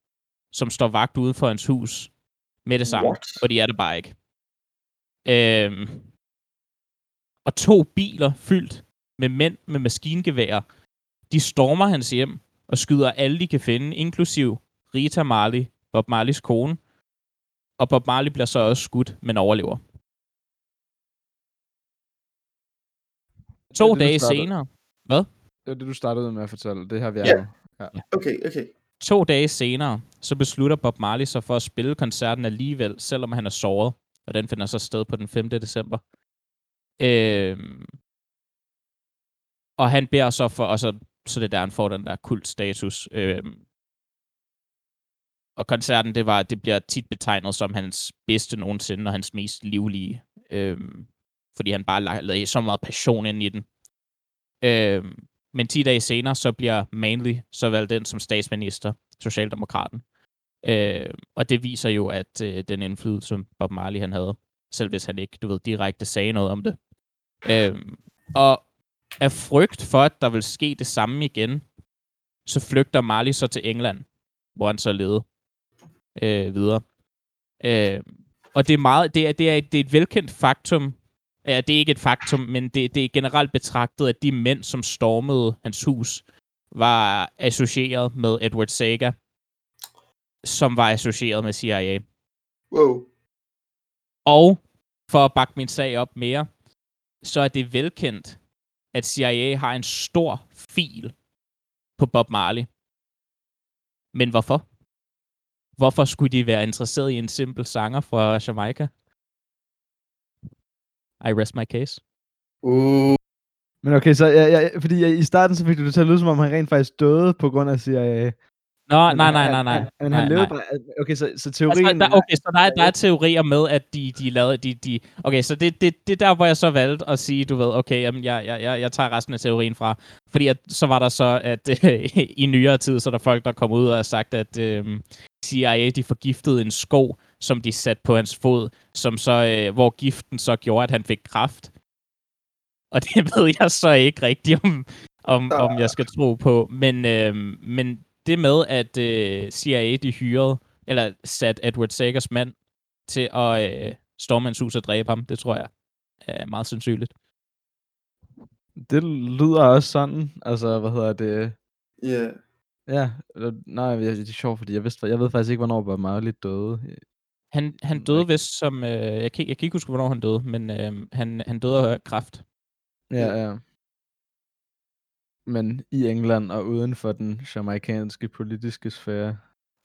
som står vagt ude for hans hus, med det samme. What? Og de er det bare ikke. Øhm, og to biler fyldt med mænd med maskingeværer, de stormer hans hjem og skyder alle, de kan finde, inklusiv Rita Marley, Bob Marleys kone. Og Bob Marley bliver så også skudt, men overlever. To det, dage senere, hvad? Det var det, du startede med at fortælle. Det her, vi er Ja. Okay, okay. To dage senere, så beslutter Bob Marley sig for at spille koncerten alligevel, selvom han er såret. Og den finder så sted på den 5. december. Øhm, og han beder så for, og så, så det der, han får den der kultstatus. Øhm, og koncerten, det, var, det bliver tit betegnet som hans bedste nogensinde, og hans mest livlige. Øhm, fordi han bare lagde så meget passion ind i den. Øhm, men 10 dage senere, så bliver Manley så valgt ind som statsminister, Socialdemokraten. Øh, og det viser jo, at øh, den indflydelse, som Bob Marley han havde, selv hvis han ikke, du ved, direkte sagde noget om det. Øh, og af frygt for, at der vil ske det samme igen, så flygter Marley så til England, hvor han så levede øh, videre. Øh, og det er meget, det er, det er, det er et velkendt faktum, Ja, det er ikke et faktum, men det, det er generelt betragtet, at de mænd, som stormede hans hus, var associeret med Edward Sager, som var associeret med CIA. Wow. Og for at bakke min sag op mere, så er det velkendt, at CIA har en stor fil på Bob Marley. Men hvorfor? Hvorfor skulle de være interesseret i en simpel sanger fra Jamaica? I rest my case. Uh, Men okay, så ja, ja, fordi ja, i starten så fik du det til at lyde, som om han rent faktisk døde på grund af CIA. Nå, Men nej, nej, nej, nej. han- Men nej, han levede nej. bare... Okay, så, så Altså, teorien... der, okay, så der er, der er teorier med, at de, de lavede... De, de, okay, så det, det, det er der, hvor jeg så valgte at sige, du ved, okay, jamen, jeg, jeg, jeg, jeg tager resten af teorien fra. Fordi at, så var der så, at øh, i nyere tid, så er der folk, der kom ud og har sagt, at øh, CIA, de forgiftede en sko, som de satte på hans fod, som så, øh, hvor giften så gjorde, at han fik kraft. Og det ved jeg så ikke rigtigt, om, om, om jeg skal tro på. Men, øh, men det med, at øh, CIA de hyrede, eller satte Edward Sagers mand til at øh, storme hans hus og dræbe ham, det tror jeg er meget sandsynligt. Det lyder også sådan. Altså, hvad hedder det? yeah. Ja, eller- nej, det er- det er sjovt, fordi jeg, vidste, jeg ved faktisk ikke, hvornår Bob Marley døde. Han, han døde vist som... Øh, jeg, kan, ikke- jeg kan ikke huske, hvornår han døde, men øh, han, han døde af kræft. Ja, ja. Men i England og uden for den jamaikanske politiske sfære.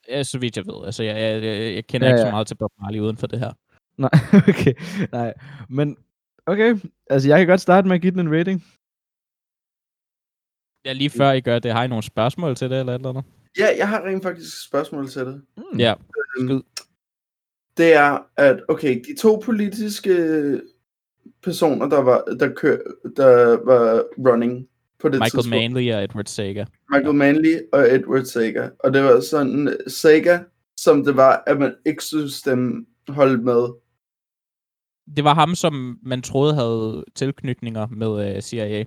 Ja, så vidt jeg ved. Altså, jeg, jeg, jeg, jeg kender Ja, ikke så ja. meget til Bob Marley uden for det her. Nej, okay. Nej, men okay. Altså, jeg kan godt starte med at give den en rating. Ja, lige før I gør det, har I nogle spørgsmål til det, eller et eller andet? Ja, jeg har rent faktisk spørgsmål til det. Mm. Ja. Øhm, det er, at okay, de to politiske personer, der var, der kør, der var running på det Michael tidspunkt. Manley og Edward Sager. Michael Manley og Edward Sager. Og det var sådan, Sager, som det var, at man ikke synes, dem holdt med. Det var ham, som man troede havde tilknytninger med uh, CIA.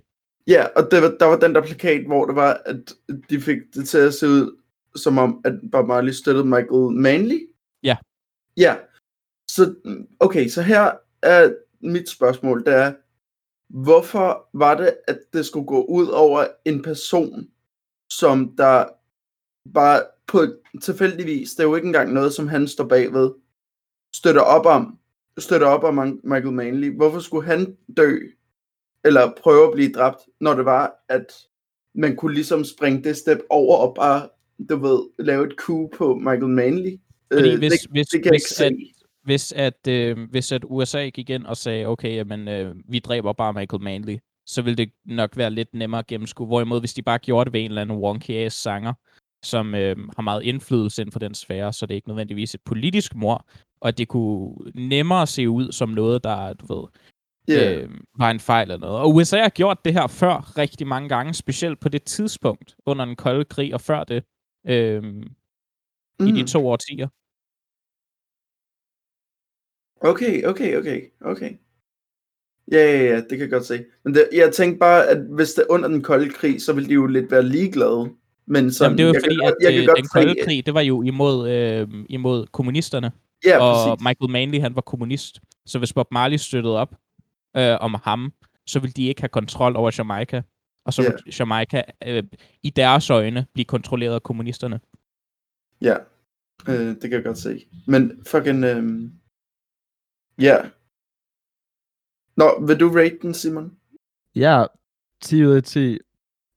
Ja, og det var, der var den der plakat, hvor det var, at de fik det til at se ud, som om, at Bob Marley støttede Michael Manley. Ja. Ja. Så, okay, så her er mit spørgsmål, det er, hvorfor var det, at det skulle gå ud over en person, som der bare på tilfældigvis, det er jo ikke engang noget, som han står bagved, støtter op om, støtter op om Michael Manley. Hvorfor skulle han dø, eller prøve at blive dræbt, når det var, at man kunne ligesom springe det step over og bare, du ved, lave et coup på Michael Manley? Fordi Øh, hvis, det, hvis, det kan hvis, at, hvis, at, øh, hvis at USA gik ind og sagde, okay, jamen, øh, vi dræber bare Michael Manley, så ville det nok være lidt nemmere at gennemskue. Hvorimod, hvis de bare gjorde det ved en eller anden wonky sanger, som øh, har meget indflydelse inden for den sfære, så det er ikke nødvendigvis et politisk mor, og det kunne nemmere se ud som noget, der, du ved, Yeah. øh, var en fejl eller noget. Og USA har gjort det her før rigtig mange gange, specielt på det tidspunkt under den kolde krig, og før det, øh, i de Mm. to årtier. Okay, okay, okay, okay. Ja, ja, ja, det kan jeg godt se. Men det, jeg tænkte bare, at hvis det er under den kolde krig, så ville de jo lidt være ligeglade. Men sådan, Jamen, det var jeg fordi, kan, at jeg kan øh, godt den kolde se, krig, det var jo imod, øh, imod kommunisterne, Ja, og præcis. Michael Manley, han var kommunist. Så hvis Bob Marley støttede op øh, om ham, så ville de ikke have kontrol over Jamaica. Og så ville Jamaica øh, i deres øjne blive kontrolleret af kommunisterne. Ja, øh, det kan jeg godt se. Men fucking, øh, ja. Nå, vil du rate den, Simon? Ja, 10 ud af 10.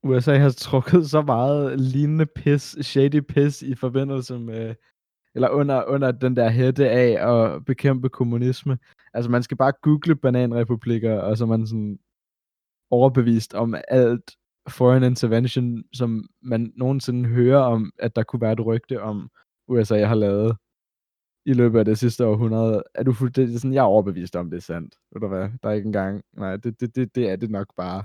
USA har trukket så meget lignende pis, shady pis i forbindelse med, eller under, under den der hætte af at bekæmpe kommunisme. Altså man skal bare google bananrepublikker, og så er man sådan overbevist om alt foreign intervention, som man nogensinde hører om, at der kunne være et rygte om, USA har lavet i løbet af det sidste århundrede. Er du fuld- det er sådan, jeg er overbevist om, det er sandt. Ved du hvad? Der er ikke engang, nej, det, det, det, det er det nok bare.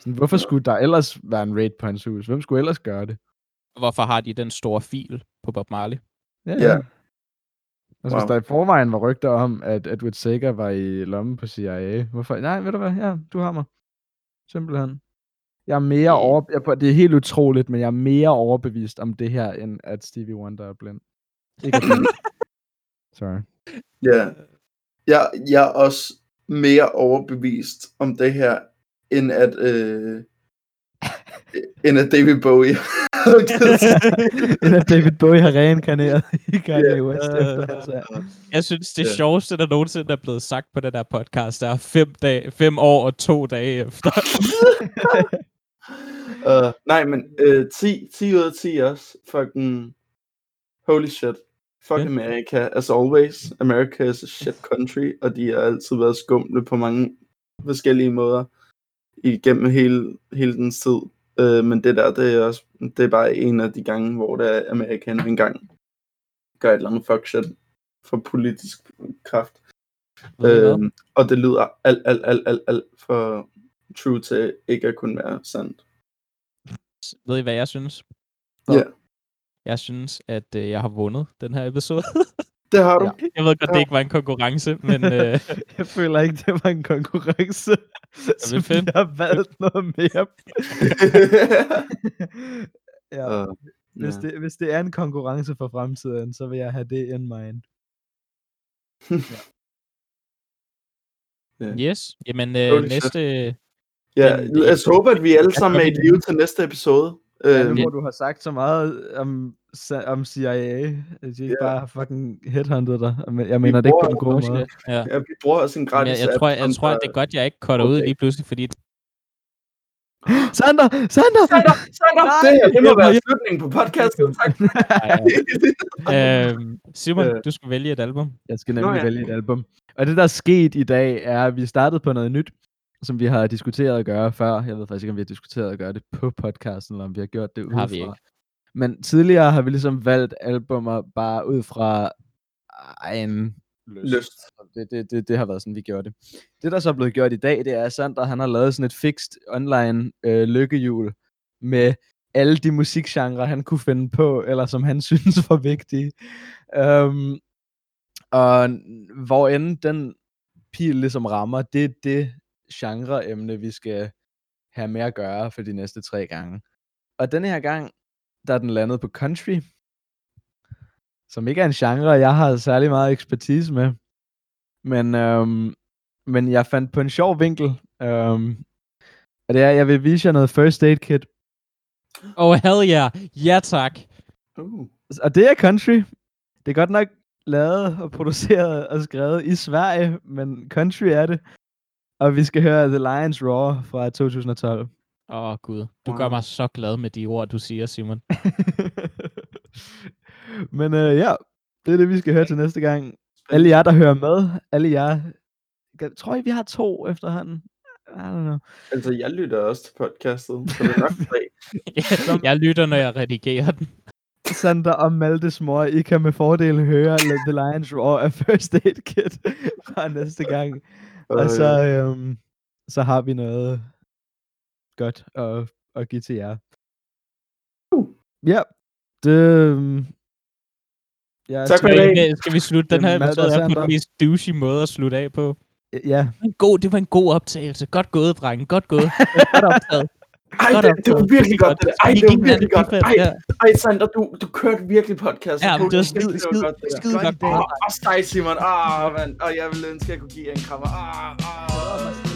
Sådan, hvorfor skulle der ellers være en raid på hans hus? Hvem skulle ellers gøre det? Hvorfor har de den store fil på Bob Marley? Ja. Ja. Altså, Wow. hvis der i forvejen var rygter om, at Edward Sager var i lommen på CIA, hvorfor? Nej, ved du hvad? Ja, du har mig. Simpelthen. Jeg er mere Øh. over... Jeg, det er helt utroligt, men jeg er mere overbevist om det her, end at Stevie Wonder er blind. Ikke. Sorry. Ja. Jeg, jeg er også mere overbevist om det her, end at, øh, end at David Bowie. end at David Bowie har reinkarneret i Kanye Ja. West efter er. Jeg synes, det Ja. sjoveste, der nogensinde er blevet sagt på den der podcast, er fem, dag, fem år og to dage efter. uh, nej, men uh, 10, 10 ud af 10 også. Fucking holy shit. Fuck Ja. America, as always. America is a shit country, og de har altid været skumle på mange forskellige måder igennem hele, hele den tid. Uh, men det der, det er også det er bare en af de gange, hvor der er Amerika en gang gør et eller andet fuck shit for politisk kraft. Hvad? Øhm, og det lyder alt, alt, alt, alt, alt for true til ikke at kunne være sandt. Ved I, hvad jeg synes? Ja. Jeg synes, at øh, jeg har vundet den her episode. Det har du. Ja. jeg ved godt, det Ja. ikke var en konkurrence, men øh, Jeg føler ikke, det var en konkurrence. Så det fedt. jeg har valgt noget mere. ja. uh, Hvis, ja. det, hvis det er en konkurrence for fremtiden, så vil jeg have det in mind. yes. Jamen, øh, næste... ja, det- lad os håbe, at vi alle sammen er i live til næste episode. Ja, nu Øhm, hvor du har sagt så meget om, om CIA, at de ikke Ja. bare har fucking headhunted dig. Men Jeg mener det ikke på en god måde. Ja. ja, vi bruger også en gratis jeg, jeg, app, tror, jeg, jeg tror, at det er godt, jeg ikke cutter ud Okay. lige pludselig, fordi Sander! Sander! Sander, Sander, Nej, det her, det må jeg- være slutningen på podcastet. Tak. øhm, Simon, Øh. du skal vælge et album. Jeg skal nemlig Nå ja. vælge et album. Og det, der er sket i dag, er, at vi startede på noget nyt, som vi har diskuteret at gøre før. Jeg ved faktisk ikke, om vi har diskuteret at gøre det på podcasten, eller om vi har gjort det udefra. Har vi ikke. Men tidligere har vi ligesom valgt albumer bare ud fra en Lyst. Det, det, det, det har været sådan, vi gjorde det. Det, der så er blevet gjort i dag, det er, at Sander, han har lavet sådan et fixed online øh, lykkehjul med alle de musikgenre, han kunne finde på, eller som han synes var vigtige. Um, og hvor end den pil ligesom rammer, det er det genreemne, vi skal have med at gøre for de næste tre gange. Og denne her gang, der er den landet på country, som ikke er en genre, jeg har særlig meget ekspertise med. Men, øhm, men jeg fandt på en sjov vinkel. Øhm, og det er, jeg vil vise jer noget First Aid Kit. Oh, hell yeah. Ja, tak. Uh. Og det er country. Det er godt nok lavet og produceret og skrevet i Sverige, men country er det. Og vi skal høre The Lions Roar fra 2012. Åh, oh, Gud. Du gør mig så glad med de ord, du siger, Simon. men øh, ja, det er det, vi skal høre til næste gang. Alle jer, der hører med, alle jer, jeg tror I, vi har to efterhånden? I don't know. Altså, jeg lytter også til podcastet, så det er nok tre. jeg lytter, når jeg redigerer den. Sander og Maltes mor, I kan med fordel høre the Lions Roar af First Aid Kit fra næste gang. Og så, øhm, så har vi noget godt at, at give til jer. Uh. Ja, det... øhm, Ja, Tak for vi, skal vi slutte den her episode af på den mest douchey måde at slutte af på? Ja, Det var en god, det var en god optagelse. Godt gået, drenge. Godt gået. Godt optaget. Ej, Godt det, det var virkelig godt. Det. Ej, det var virkelig godt. Ej, ja. ej Sander, du, du kørte virkelig podcast. Ja, men det var skide, virkelig, skide, godt, skide godt. Åh, Også dig, Simon. Ah, mand. Og jeg ville ønske, at jeg kunne give jer en krammer. Ah, ah.